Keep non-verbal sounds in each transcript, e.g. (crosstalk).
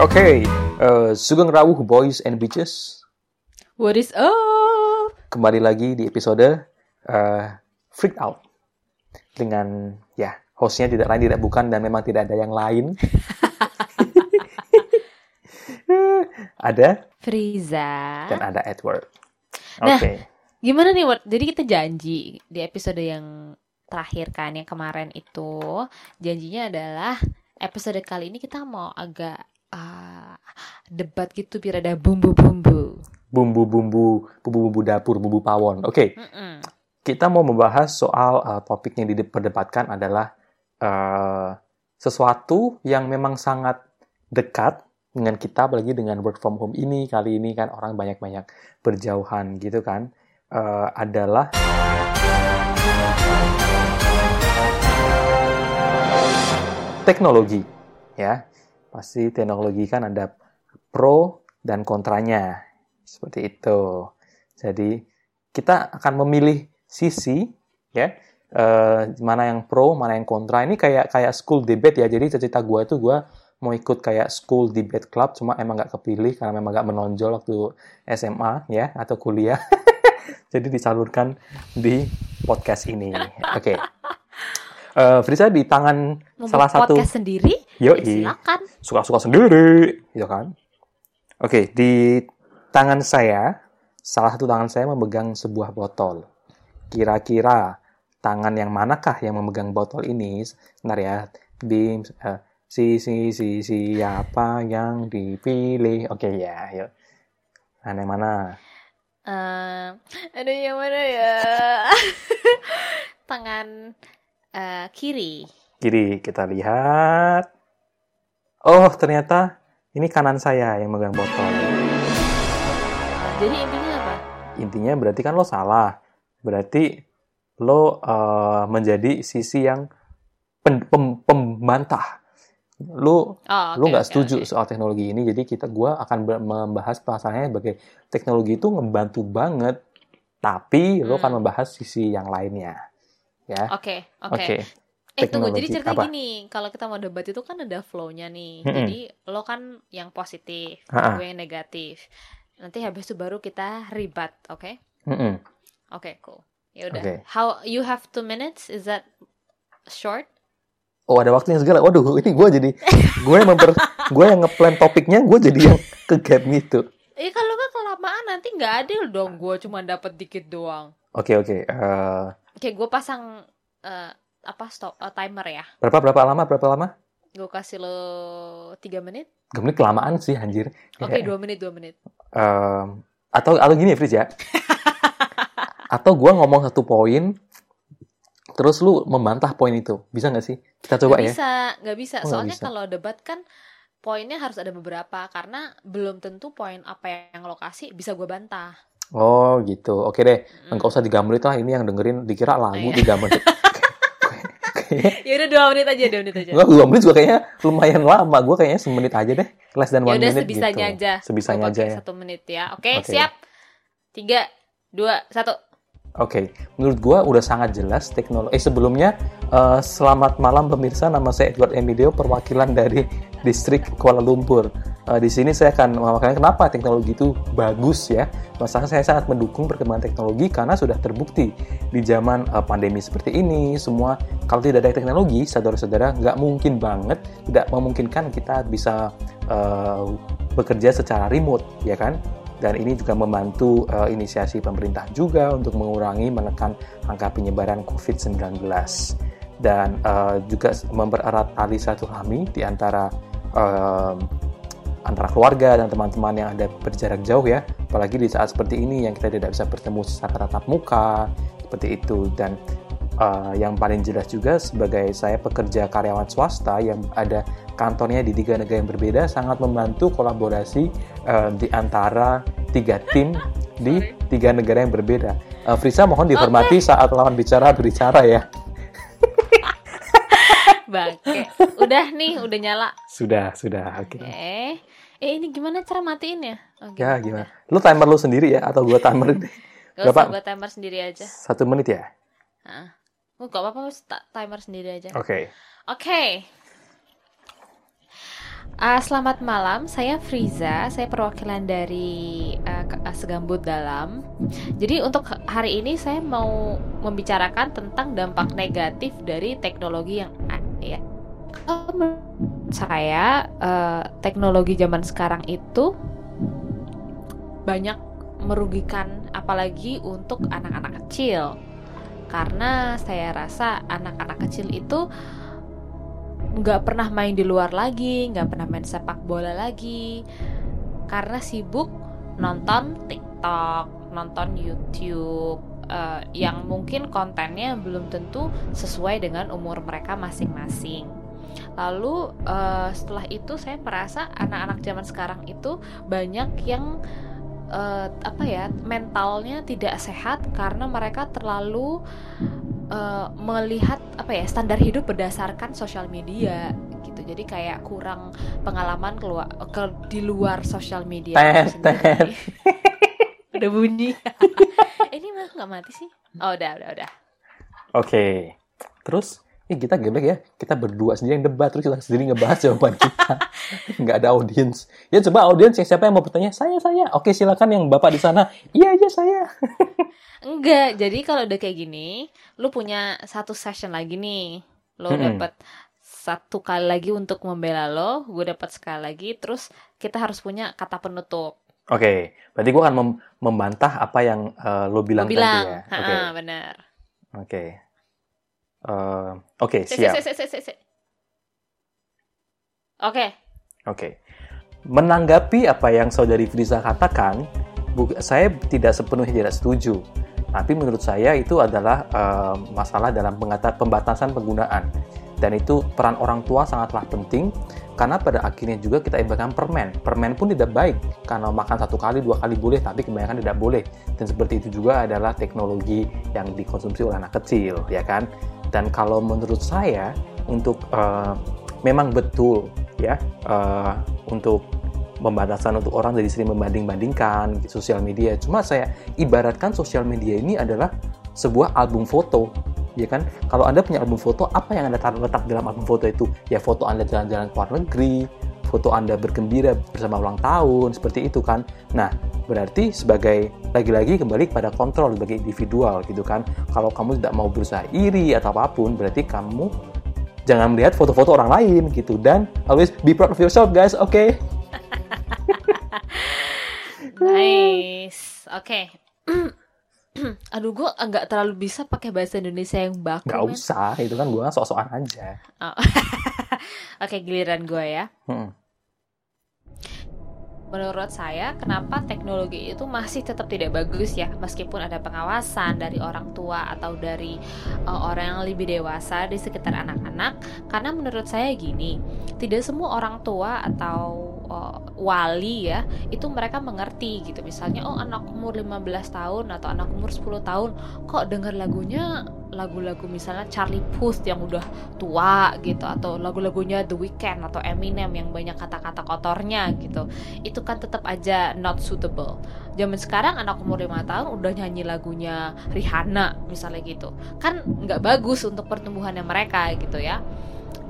Oke, eh, Sugeng Rawuh Boys and Bitches. What is up? Kembali lagi di episode eh, Freak Out. Dengan, ya, hostnya tidak lain tidak bukan dan memang tidak ada yang lain. (laughs) ada Friza. dan ada Edward. Nah. Oke. Gimana nih, Ward? Jadi kita janji di episode yang terakhir kan, yang kemarin itu, janjinya adalah episode kali ini kita mau agak ah, debat gitu biar ada bumbu-bumbu. Bumbu-bumbu, bumbu-bumbu dapur, bumbu pawon. Oke, Mm-mm. kita mau membahas soal eh, topik yang diperdebatkan adalah eh, sesuatu yang memang sangat dekat dengan kita, apalagi dengan work from home ini kali ini kan orang banyak-banyak berjauhan gitu kan, eh, adalah teknologi, ya pasti teknologi kan ada pro dan kontranya seperti itu. Jadi kita akan memilih sisi ya eh, mana yang pro mana yang kontra ini kayak kayak school debate ya jadi cita-cita gue itu gue mau ikut kayak school debate club cuma emang nggak kepilih karena memang nggak menonjol waktu SMA ya atau kuliah (laughs) jadi disalurkan di podcast ini oke (laughs) Eh, Frisa di tangan Mau salah satu podcast sendiri? Yoi. Ya, silakan. Suka-suka sendiri, gitu kan? Oke, di tangan saya, salah satu tangan saya memegang sebuah botol. Kira-kira tangan yang manakah yang memegang botol ini? Sebentar ya, di eh, si si si siapa yang dipilih? Oke ya, yuk. Yang mana? Eh, aduh yang mana ya? (laughs) Tangan eh, kiri. Kiri, kita lihat. Oh, ternyata ini kanan saya yang megang botol. Jadi intinya apa? intinya berarti kan lo salah. Berarti lo eh, menjadi sisi yang pen- pem- pembantah. Lo Oh, lo oke, nggak oke, setuju oke. soal teknologi ini. Jadi kita gua akan membahas pasalnya sebagai teknologi itu ngebantu banget. Tapi lo Hmm. akan membahas sisi yang lainnya. Ya. Oke, oke. Oke. Eh tunggu, jadi cerita apa? gini, kalau kita mau debat itu kan ada flow-nya nih. Mm-mm. Jadi lo kan yang positif, gue yang negatif. Nanti habis itu baru kita ribat, oke? Mm-mm. Oke, cool. Ya udah. Oke. How you have two minutes? Is that short? Oh ada waktunya segala. Waduh, ini gue jadi gue yang memper (laughs) gue yang ngeplan topiknya, gue jadi yang ke gap gitu. Eh kalau nggak kelamaan nanti nggak adil dong. Gue cuma dapat dikit doang. Oke oke. Eh, Oke, gue pasang eh, apa stop eh, timer ya. berapa berapa lama berapa lama? Gue kasih lo tiga menit. Gak menit kelamaan sih anjir. Oke, Kayak, dua menit, dua menit. em, atau atau gini Fris ya. (laughs) atau gua ngomong satu poin terus lu membantah poin itu. Bisa nggak sih? Kita coba nggak ya. bisa, nggak bisa. Oh, Soalnya bisa. kalau debat kan poinnya harus ada beberapa karena belum tentu poin apa yang lo kasih bisa gue bantah. Oh, gitu. Oke deh. Mm. Enggak usah 3 menit lah ini yang dengerin dikira lagu Iya. 3 menit. (laughs) Kayaknya (laughs) Ya udah dua menit aja, dua menit aja. Enggak, 2 menit juga kayaknya lumayan lama. Gua kayaknya semenit aja deh. Less than Ya 1 udah minute sebisanya gitu. aja. Sebisanya aja ya. Satu menit ya. Oke, Oke. siap. Tiga, dua, satu. Oke, menurut gua udah sangat jelas teknologi. Eh sebelumnya, eh, selamat malam pemirsa. Nama saya Edward Emilio, perwakilan dari distrik Kuala Lumpur. Eh, di sini saya akan memaparkan kenapa teknologi itu bagus ya. Masalah saya sangat mendukung perkembangan teknologi karena sudah terbukti di zaman eh, pandemi seperti ini, semua kalau tidak ada teknologi, saudara-saudara, nggak mungkin banget, tidak memungkinkan kita bisa eh, bekerja secara remote, ya kan? dan ini juga membantu eh, inisiasi pemerintah juga untuk mengurangi menekan angka penyebaran COVID-19 dan eh, juga mempererat tali silaturahmi di antara eh, antara keluarga dan teman-teman yang ada berjarak jauh ya apalagi di saat seperti ini yang kita tidak bisa bertemu secara tatap muka seperti itu dan eh, yang paling jelas juga sebagai saya pekerja karyawan swasta yang ada kantornya di tiga negara yang berbeda sangat membantu kolaborasi eh, di antara tiga tim di tiga negara yang berbeda. Eh, Frisa mohon dihormati saat lawan bicara berbicara ya. (laughs) Bangke. Udah nih, udah nyala. Sudah, sudah, oke. Oke. Eh ini gimana cara matiin ya? Oh, Ya gimana? Lu timer lu sendiri ya atau gua timer deh? (laughs) Gak usah gue timer sendiri aja. Satu menit ya? Nah. Oh, gak apa-apa, timer sendiri aja. Oke. Oke. Uh, selamat malam, saya Friza, saya perwakilan dari uh, uh, Segambut Dalam. Jadi untuk hari ini saya mau membicarakan tentang dampak negatif dari teknologi yang ya. Uh, saya uh, teknologi zaman sekarang itu banyak merugikan, apalagi untuk anak-anak kecil. Karena saya rasa anak-anak kecil itu nggak pernah main di luar lagi, nggak pernah main sepak bola lagi, karena sibuk nonton TikTok, nonton YouTube, uh, yang mungkin kontennya belum tentu sesuai dengan umur mereka masing-masing. Lalu uh, setelah itu saya merasa anak-anak zaman sekarang itu banyak yang uh, apa ya mentalnya tidak sehat karena mereka terlalu uh, melihat apa ya standar hidup berdasarkan sosial media gitu. Jadi kayak kurang pengalaman keluar ke di luar sosial media tet. (laughs) udah bunyi. (laughs) Ini mah nggak mati sih? Oh udah udah udah. Oke. Okay. terus eh kita geblek ya kita berdua sendiri yang debat terus kita sendiri ngebahas jawaban kita (laughs) nggak ada audiens ya coba audiens siapa yang mau bertanya saya saya oke silakan yang bapak di sana iya aja saya (laughs) enggak jadi kalau udah kayak gini lu punya satu session lagi nih lo hmm. dapat satu kali lagi untuk membela lo gue dapat sekali lagi terus kita harus punya kata penutup Oke, okay. berarti gue akan mem membantah apa yang uh, lo bilang, lo bilang. tadi ya. Oke, okay. benar. Oke. Okay. Uh, Oke, okay, siap. Oke. Okay. Oke. Okay. Menanggapi apa yang saudari Friza katakan, saya tidak sepenuhnya tidak setuju. Tapi menurut saya itu adalah uh, masalah dalam pembatasan penggunaan. Dan itu peran orang tua sangatlah penting karena pada akhirnya juga kita ibaratkan permen. Permen pun tidak baik karena makan satu kali, dua kali boleh, tapi kebanyakan tidak boleh. Dan seperti itu juga adalah teknologi yang dikonsumsi oleh anak kecil, ya kan? Dan kalau menurut saya untuk uh, memang betul ya uh, untuk pembatasan untuk orang jadi sering membanding-bandingkan sosial media. Cuma saya ibaratkan sosial media ini adalah sebuah album foto, ya kan? Kalau Anda punya album foto, apa yang Anda letak dalam album foto itu? Ya foto Anda jalan-jalan ke luar negeri, foto Anda bergembira bersama ulang tahun, seperti itu kan. Nah, berarti sebagai lagi-lagi kembali pada kontrol sebagai individual gitu kan. Kalau kamu tidak mau berusaha iri atau apa pun, berarti kamu jangan melihat foto-foto orang lain gitu dan always be proud of yourself guys, oke? Okay? (laughs) nice. Oke. Okay. (clears throat) Aduh, gue nggak terlalu bisa pakai bahasa Indonesia yang baku. Gak usah, itu kan gue sok-sokan aja. Oh. (laughs) Oke, giliran gue ya. Hmm menurut saya kenapa teknologi itu masih tetap tidak bagus ya? Meskipun ada pengawasan dari orang tua atau dari uh, orang yang lebih dewasa di sekitar anak-anak. Karena menurut saya gini tidak semua orang tua atau uh, wali ya itu mereka mengerti gitu. Misalnya oh anak umur 15 tahun atau anak umur 10 tahun kok dengar lagunya lagu-lagu misalnya Charlie Puth yang udah tua gitu atau lagu-lagunya The Weeknd atau Eminem yang banyak kata-kata kotornya gitu. Itu kan tetap aja not suitable. Zaman sekarang anak umur 5 tahun udah nyanyi lagunya Rihanna misalnya gitu. Kan nggak bagus untuk pertumbuhannya mereka gitu ya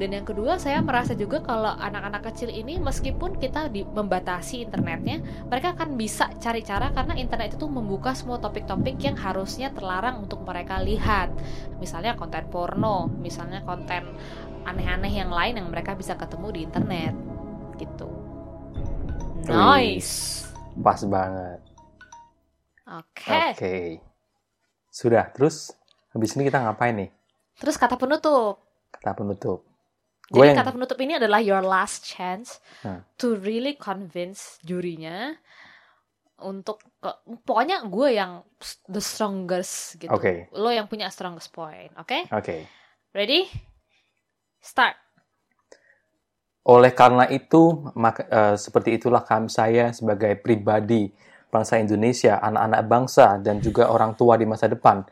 dan yang kedua saya merasa juga kalau anak-anak kecil ini meskipun kita di, membatasi internetnya mereka akan bisa cari cara karena internet itu membuka semua topik-topik yang harusnya terlarang untuk mereka lihat. Misalnya konten porno misalnya konten aneh-aneh yang lain yang mereka bisa ketemu di internet. Gitu. Nice. Pas banget. Oke. Okay. oke. Okay. sudah terus? Habis ini kita ngapain nih? Terus kata penutup. Kata penutup jadi yang... kata penutup ini adalah your last chance hmm. to really convince jurinya untuk ke, pokoknya gue yang the strongest gitu. Okay. Lo yang punya strongest point, oke? Okay? Oke. Okay. Ready? Start. Oleh karena itu, maka, uh, seperti itulah kami saya sebagai pribadi bangsa Indonesia, anak-anak bangsa dan juga orang tua di masa depan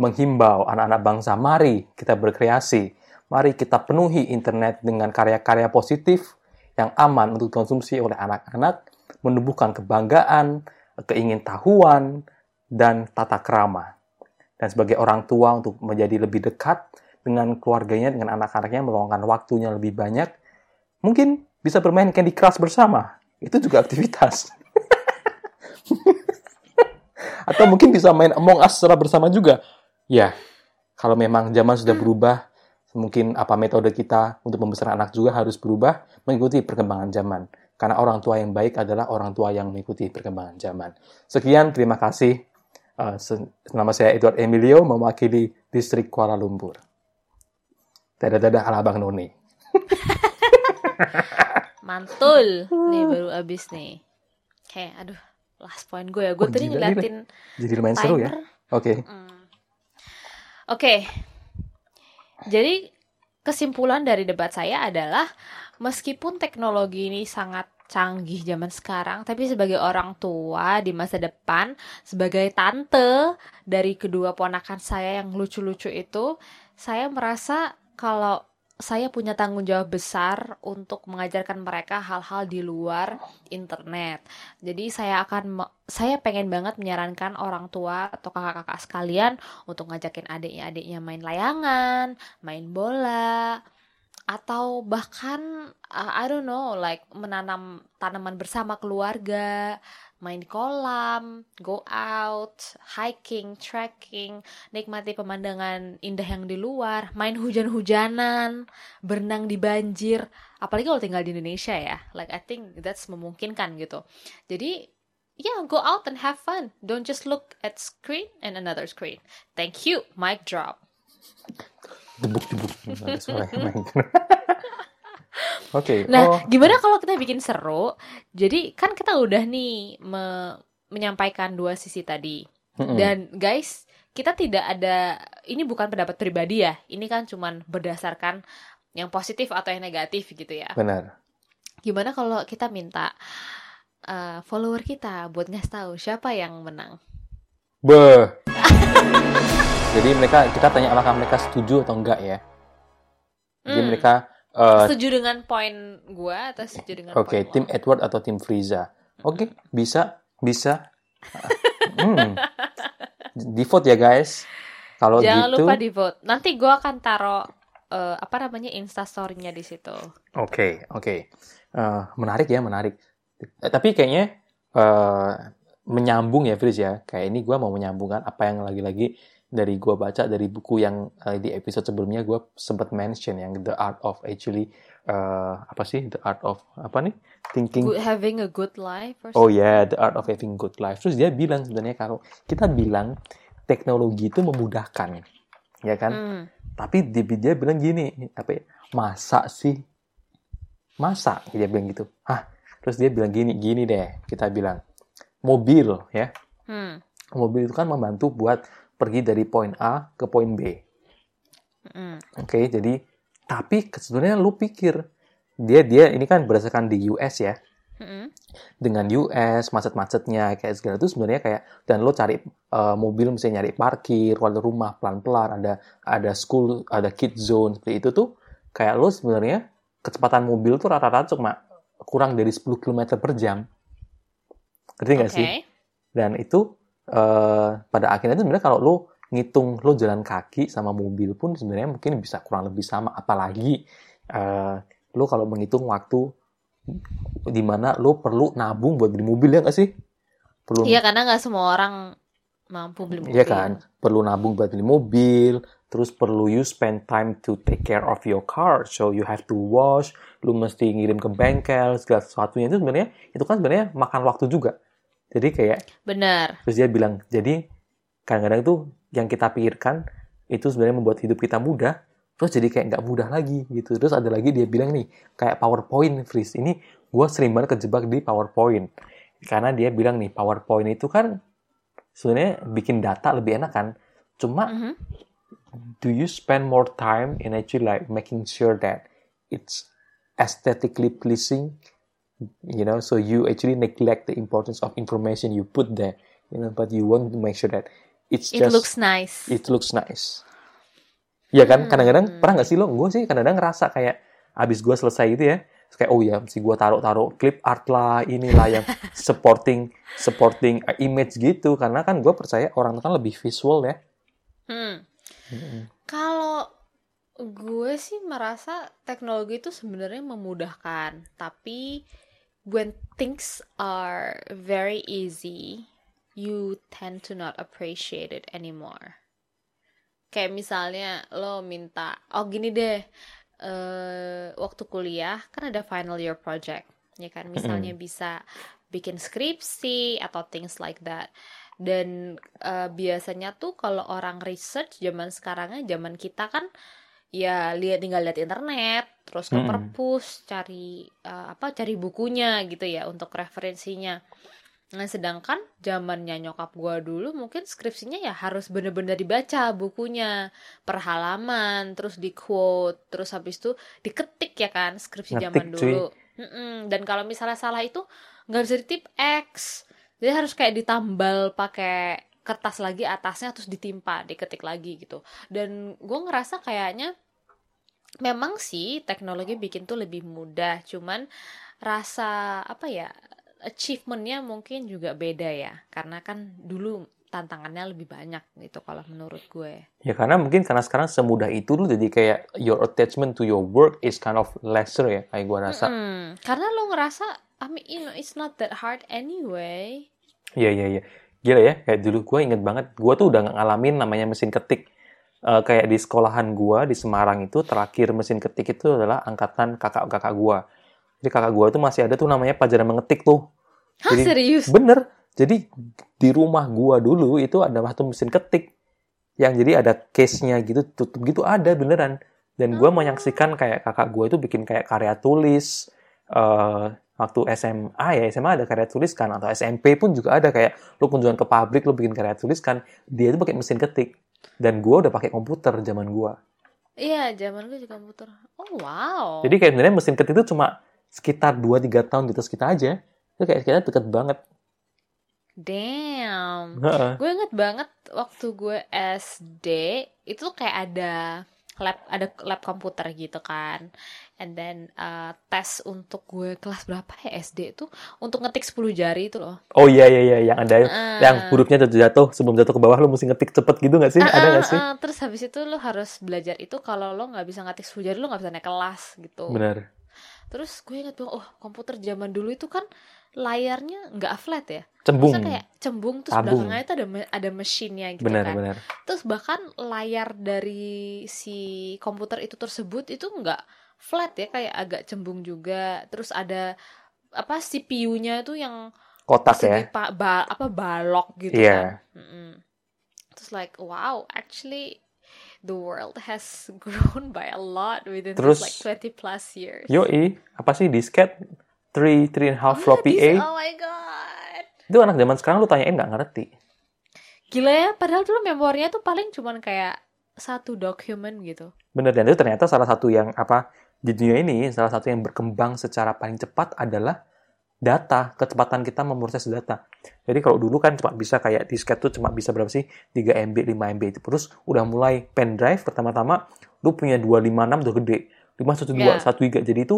menghimbau anak-anak bangsa, mari kita berkreasi, Mari kita penuhi internet dengan karya-karya positif yang aman untuk dikonsumsi oleh anak-anak, menumbuhkan kebanggaan, keingintahuan, dan tata kerama. Dan sebagai orang tua untuk menjadi lebih dekat dengan keluarganya, dengan anak-anaknya, meluangkan waktunya lebih banyak, mungkin bisa bermain Candy Crush bersama. Itu juga aktivitas. (laughs) Atau mungkin bisa main Among Us secara bersama juga. Ya, kalau memang zaman sudah berubah, mungkin apa metode kita untuk membesarkan anak juga harus berubah mengikuti perkembangan zaman. Karena orang tua yang baik adalah orang tua yang mengikuti perkembangan zaman. Sekian, terima kasih. Uh, nama saya Edward Emilio, mewakili distrik Kuala Lumpur. Dadah-dadah ala Bang Noni. (laughs) Mantul. Nih baru abis nih. Oke, aduh. Last point gue ya. Gue Oh, tadi gila, ngeliatin Jadi lumayan seru ya. Oke. Hmm. Oke. Jadi kesimpulan dari debat saya adalah meskipun teknologi ini sangat canggih zaman sekarang, tapi sebagai orang tua di masa depan, sebagai tante dari kedua ponakan saya yang lucu-lucu itu, saya merasa kalau saya punya tanggung jawab besar untuk mengajarkan mereka hal-hal di luar internet. Jadi saya akan saya pengen banget menyarankan orang tua atau kakak-kakak sekalian untuk ngajakin adiknya-adiknya main layangan, main bola, atau bahkan uh, I don't know like menanam tanaman bersama keluarga, main kolam, go out, hiking, trekking, nikmati pemandangan indah yang di luar, main hujan-hujanan, berenang di banjir, apalagi kalau tinggal di Indonesia ya. Like I think that's memungkinkan gitu. Jadi yeah, go out and have fun. Don't just look at screen and another screen. Thank you. Mic drop. (laughs) Oke. Nah, oh, gimana kalau kita bikin seru? Jadi kan kita udah nih me- menyampaikan dua sisi tadi. mm-mm. Dan guys, kita tidak ada ini bukan pendapat pribadi ya. Ini kan cuman berdasarkan yang positif atau yang negatif gitu ya. benar. Gimana kalau kita minta uh, follower kita buat ngasih tahu siapa yang menang? Beh. (laughs) Jadi mereka kita tanya apakah mereka setuju atau enggak ya. Jadi Hmm. mereka eh, setuju dengan poin gua atau setuju dengan oke lo? tim Edward atau tim Frieza. Oke bisa bisa. hmm. Di vote ya guys. Kalau Jangan gitu. lupa di vote. Nanti gua akan taruh eh, apa namanya instastory-nya di situ. Oke, oke. Eh, menarik ya, menarik. Eh, tapi kayaknya eh, menyambung ya, Fris ya. Kayak ini gue mau menyambungkan apa yang lagi-lagi dari gue baca dari buku yang eh, di episode sebelumnya gue sempat mention yang The Art of Actually eh, apa sih The Art of apa nih Thinking. Good, having a good life or Oh ya, The Art of Having Good Life. Terus dia bilang sebenarnya kalau kita bilang teknologi itu memudahkan, ya kan? Hmm. Tapi dia, dia bilang gini, apa ya, masa sih? Masa? Dia bilang gitu. Hah? Terus dia bilang gini, gini deh. Kita bilang, mobil ya. Hmm. Mobil itu kan membantu buat pergi dari poin A ke poin B. Hmm. Oke, jadi tapi sebenarnya lu pikir dia dia ini kan berdasarkan di US ya. Hmm. Dengan US macet-macetnya kayak segala itu sebenarnya kayak dan lo cari eh, mobil misalnya nyari parkir, keluar rumah pelan-pelan ada ada school, ada kid zone seperti itu tuh kayak lo sebenarnya kecepatan mobil tuh rata-rata cuma kurang dari 10 km per jam. Ngerti nggak Oke. sih? Dan itu eh, pada akhirnya itu sebenarnya kalau lo ngitung lo jalan kaki sama mobil pun sebenarnya mungkin bisa kurang lebih sama. Apalagi eh, lo kalau menghitung waktu di mana lo perlu nabung buat beli mobil ya nggak sih? Perlu Iya karena nggak semua orang mampu beli mobil. Iya kan? Perlu nabung buat beli mobil, terus perlu you spend time to take care of your car. So you have to wash, lu mesti ngirim ke bengkel, segala sesuatunya itu sebenarnya itu kan sebenarnya makan waktu juga. Jadi kayak Benar. terus dia bilang, jadi kadang-kadang itu yang kita pikirkan itu sebenarnya membuat hidup kita mudah, terus jadi kayak nggak mudah lagi gitu. Terus ada lagi dia bilang nih, kayak PowerPoint, Fris. Ini gue sering banget kejebak di PowerPoint. Karena dia bilang nih, PowerPoint itu kan sebenarnya bikin data lebih enak kan. Cuma Mhm. do you spend more time in actually like making sure that it's aesthetically pleasing you know so you actually neglect the importance of information you put there you know but you want to make sure that it's It just looks nice. it looks nice ya kan Hmm. kadang-kadang pernah nggak sih lo gue sih kadang-kadang ngerasa kayak abis gue selesai gitu ya kayak oh ya mesti gue taruh-taruh clip art lah inilah yang (laughs) supporting supporting uh, image gitu karena kan gue percaya orang kan lebih visual ya Hmm. Kalau gue sih merasa teknologi itu sebenarnya memudahkan, tapi when things are very easy, you tend to not appreciate it anymore. Kayak misalnya lo minta, oh gini deh, eh waktu kuliah kan ada final year project, ya kan? Misalnya bisa bikin skripsi atau things like that. Dan eh, biasanya tuh kalau orang research zaman sekarangnya, zaman kita kan ya lihat tinggal lihat internet, terus ke Mm-mm. perpus cari eh, apa cari bukunya gitu ya untuk referensinya. Nah, sedangkan zamannya nyokap gua dulu mungkin skripsinya ya harus bener-bener dibaca bukunya per halaman, terus di quote, terus habis itu diketik ya kan skripsi Ngetik, zaman dulu. Mm-mm. Dan kalau misalnya salah itu nggak bisa ditip X, jadi harus kayak ditambal pakai kertas lagi atasnya terus ditimpa, diketik lagi gitu. Dan gue ngerasa kayaknya memang sih teknologi bikin tuh lebih mudah, cuman rasa apa ya achievementnya mungkin juga beda ya, karena kan dulu tantangannya lebih banyak gitu kalau menurut gue. Ya karena mungkin karena sekarang semudah itu lu jadi kayak your attachment to your work is kind of lesser ya kayak gua rasa. Mm-mm. Karena lo ngerasa, I mean, you know, it's not that hard anyway. Iya iya iya. Gila ya kayak dulu gua inget banget gua tuh udah ngalamin namanya mesin ketik. Eh, kayak di sekolahan gua di Semarang itu terakhir mesin ketik itu adalah angkatan kakak-kakak gua. Jadi kakak gua tuh masih ada tuh namanya pelajaran mengetik tuh. Hah Jadi- serius? Bener. Jadi di rumah gua dulu itu ada satu mesin ketik yang jadi ada case-nya gitu tutup gitu ada beneran. Dan gua menyaksikan kayak kakak gua itu bikin kayak karya tulis eh waktu SMA ya SMA ada karya tulis kan atau SMP pun juga ada kayak lu kunjungan ke pabrik lu bikin karya tulis kan dia itu pakai mesin ketik dan gua udah pakai komputer zaman gua. Iya, zaman gue juga komputer. Oh wow. Jadi kayak sebenarnya mesin ketik itu cuma sekitar 2-3 tahun di atas kita aja. Itu kayak kita deket banget. Damn. Heeh. Gue inget banget waktu gue SD itu kayak ada lab ada lab komputer gitu kan. And then uh, tes untuk gue kelas berapa ya SD itu untuk ngetik 10 jari itu loh. Oh iya iya iya yang ada Ah. yang hurufnya jatuh jatuh sebelum jatuh ke bawah lu mesti ngetik cepet gitu nggak sih? Ah, ada ah, nggak sih? ah, terus habis itu lo harus belajar itu kalau lo nggak bisa ngetik 10 jari lo nggak bisa naik kelas gitu. Benar. Terus gue inget banget, oh komputer zaman dulu itu kan layarnya nggak flat ya. Cembung. Maksudnya kayak cembung terus Tabung. belakangnya itu ada ada mesinnya gitu Benar kan. benar. Terus bahkan layar dari si komputer itu tersebut itu nggak flat ya, kayak agak cembung juga. Terus ada apa CPU-nya itu yang Kotak ya. pa- ba- apa balok gitu Iya. kan. Mm-mm. Terus like wow, actually the world has (laughs) grown by a lot within Terus- this like 20 plus years. Yoi, apa sih disket? 3 3 and a half Oh, floppy A. Oh my god. Itu anak zaman sekarang lu tanyain nggak ngerti. Gila ya, padahal dulu memorinya tuh paling cuman kayak satu dokumen gitu. Bener dan itu ternyata salah satu yang apa di dunia ini salah satu yang berkembang secara paling cepat adalah data, kecepatan kita memproses data. Jadi kalau dulu kan cuma bisa kayak disket tuh cuma bisa berapa sih? 3 MB, 5 MB itu. Terus udah mulai pen drive pertama-tama lu punya 256 udah gede. 512 Ya. 1 giga. Jadi itu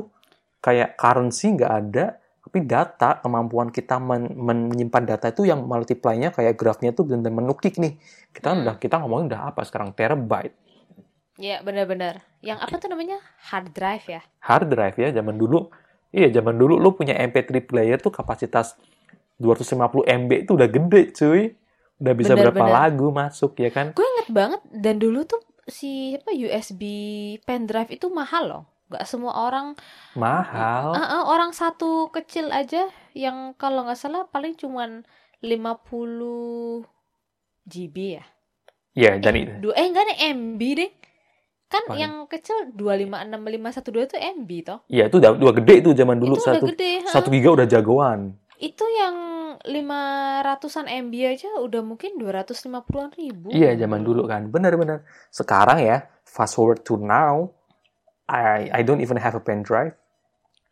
kayak currency nggak ada, tapi data kemampuan kita men- men- menyimpan data itu yang multiply-nya kayak grafnya tuh benar-benar menukik nih. Kita Hmm. udah kita ngomongin udah apa sekarang terabyte. Iya, benar-benar. Yang apa tuh namanya? Hard drive ya? hard drive ya zaman dulu iya zaman dulu lu punya MP3 player tuh kapasitas 250 MB itu udah gede cuy udah bisa Bener, berapa bener. lagu masuk ya kan Gue inget banget dan dulu tuh si apa USB pen drive itu mahal loh. Gak semua orang mahal Ah, ah, orang satu kecil aja yang kalau nggak salah paling cuman 50 GB ya. ya dan eh, itu eh enggak nih MB deh. Kan Paling. yang kecil 256512 itu MB toh. ya itu udah, udah gede tuh zaman dulu itu satu gede, ha. satu giga udah jagoan Itu yang 500-an MB aja udah mungkin 250-an ribu. iya zaman dulu kan benar-benar sekarang ya fast forward to now I I don't even have a pen drive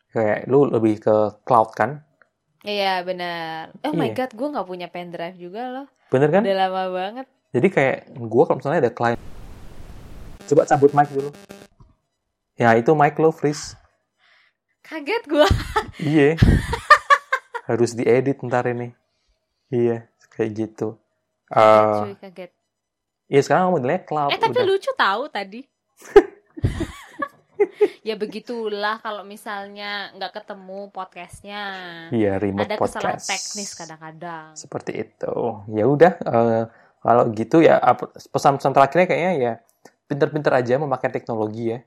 kayak lu lebih ke cloud kan Iya benar. Oh my Iya. god, gue nggak punya pen drive juga loh. bener kan Udah lama banget. Jadi kayak gue kalau misalnya ada klien, coba cabut mic dulu. Ya itu mic lo freeze. Kaget gue. (laughs) Iya. Harus diedit ntar ini. Iya, kayak gitu. Eh, Cuy kaget. iya sekarang modelnya cloud Eh tapi udah. lucu tahu tadi. (laughs) ya begitulah kalau misalnya nggak ketemu podcastnya. Iya, remote Ada kesalahan podcast. teknis kadang-kadang. Seperti itu. Ya udah, eh, kalau gitu ya pesan-pesan terakhirnya kayaknya ya pinter-pinter aja memakai teknologi ya.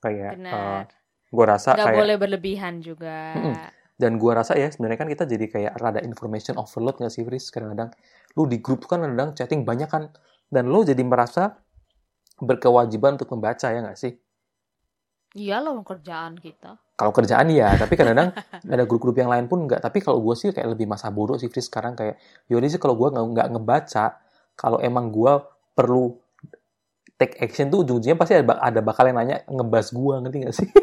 Kayak eh, Benar. gua rasa Nggak kayak boleh berlebihan juga. Mm-mm. dan gua rasa ya sebenarnya kan kita jadi kayak rada information overload nggak sih, Fris? Kadang-kadang lu di grup tuh kan kadang chatting banyak kan dan lu jadi merasa berkewajiban untuk membaca ya nggak sih? Iya loh kerjaan kita. kalau kerjaan ya tapi kadang-kadang (laughs) ada grup-grup yang lain pun enggak tapi kalau gue sih kayak lebih masa bodoh sih Fris sekarang kayak yaudah sih kalau gue nggak nggak ngebaca kalau emang gue perlu take action tuh ujung-ujungnya pasti ada, ada bakal yang nanya ngebahas gue ngerti nggak sih (laughs)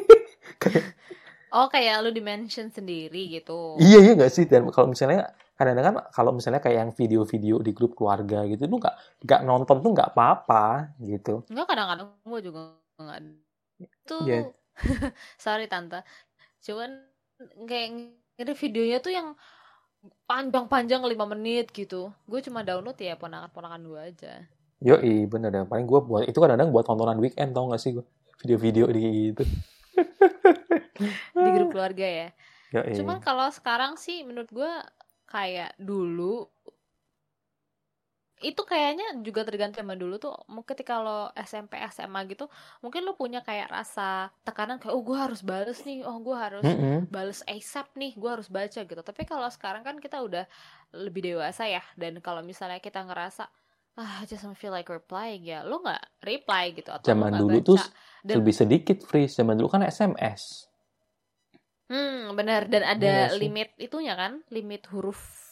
Oh kayak lu dimention sendiri gitu. iya iya nggak sih dan kalau misalnya kadang-kadang kan kalau misalnya kayak yang video-video di grup keluarga gitu lu nggak nggak nonton tuh nggak apa-apa gitu Enggak kadang-kadang gue juga nggak tuh. Iya. (laughs) Sorry tante. Cuman kayak ngeri videonya tuh yang panjang-panjang 5 menit gitu. Gue cuma download ya ponakan-ponakan gue aja. Yoi, bener deh. Paling gue buat itu kadang-kadang buat tontonan weekend tau gak sih gue video-video di gitu. (laughs) Di grup keluarga ya. Yoi. Cuman kalau sekarang sih menurut gue kayak dulu itu kayaknya juga tergantung sama dulu tuh mungkin ketika lo SMP SMA gitu mungkin lo punya kayak rasa tekanan kayak oh gue harus bales nih oh gue harus Mm-mm. bales ASAP nih gue harus baca gitu tapi kalau sekarang kan kita udah lebih dewasa ya dan kalau misalnya kita ngerasa ah I just don't feel like replying ya lo nggak reply gitu atau Zaman dulu baca. tuh Dan- lebih sedikit free. Zaman dulu kan SMS. Hmm, benar dan ada sih. limit itunya kan, limit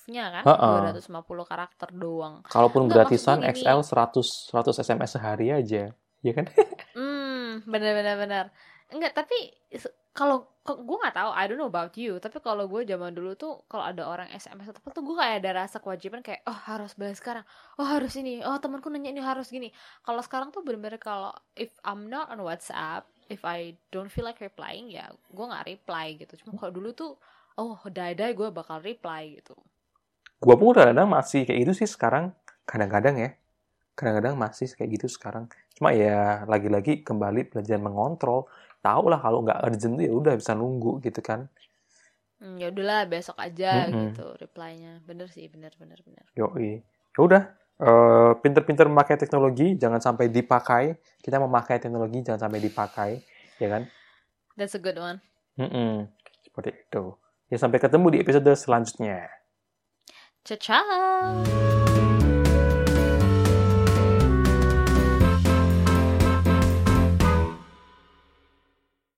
hurufnya kan, Ha-ha. 250 karakter doang. Kalaupun Nggak, gratisan XL 100 100 SMS sehari aja. Ya kan? (laughs) Hmm, benar-benar benar. Enggak, tapi kalau gue nggak tahu, I don't know about you, tapi kalau gue zaman dulu tuh kalau ada orang SMS atau apa tuh gue kayak ada rasa kewajiban kayak oh harus balas sekarang, oh harus ini, oh temanku nanya ini harus gini. Kalau sekarang tuh benar-benar kalau if I'm not on WhatsApp, if I don't feel like replying ya gue nggak reply gitu. Cuma kalau dulu tuh oh die-die gue bakal reply gitu. Gua pun kadang-kadang masih kayak gitu sih sekarang. Kadang-kadang ya. Kadang-kadang masih kayak gitu sekarang. Cuma ya lagi-lagi kembali belajar mengontrol. Tahu lah kalau nggak urgent ya udah bisa nunggu gitu kan. Hmm, ya udahlah besok aja Mm-mm. gitu reply-nya. Bener sih, bener bener bener. Yoi. Ya udah. eh, pinter-pinter memakai teknologi, jangan sampai dipakai. Kita memakai teknologi, jangan sampai dipakai, ya kan? That's a good one. Mm-mm. Seperti itu. Ya sampai ketemu di episode selanjutnya. Ciao ciao.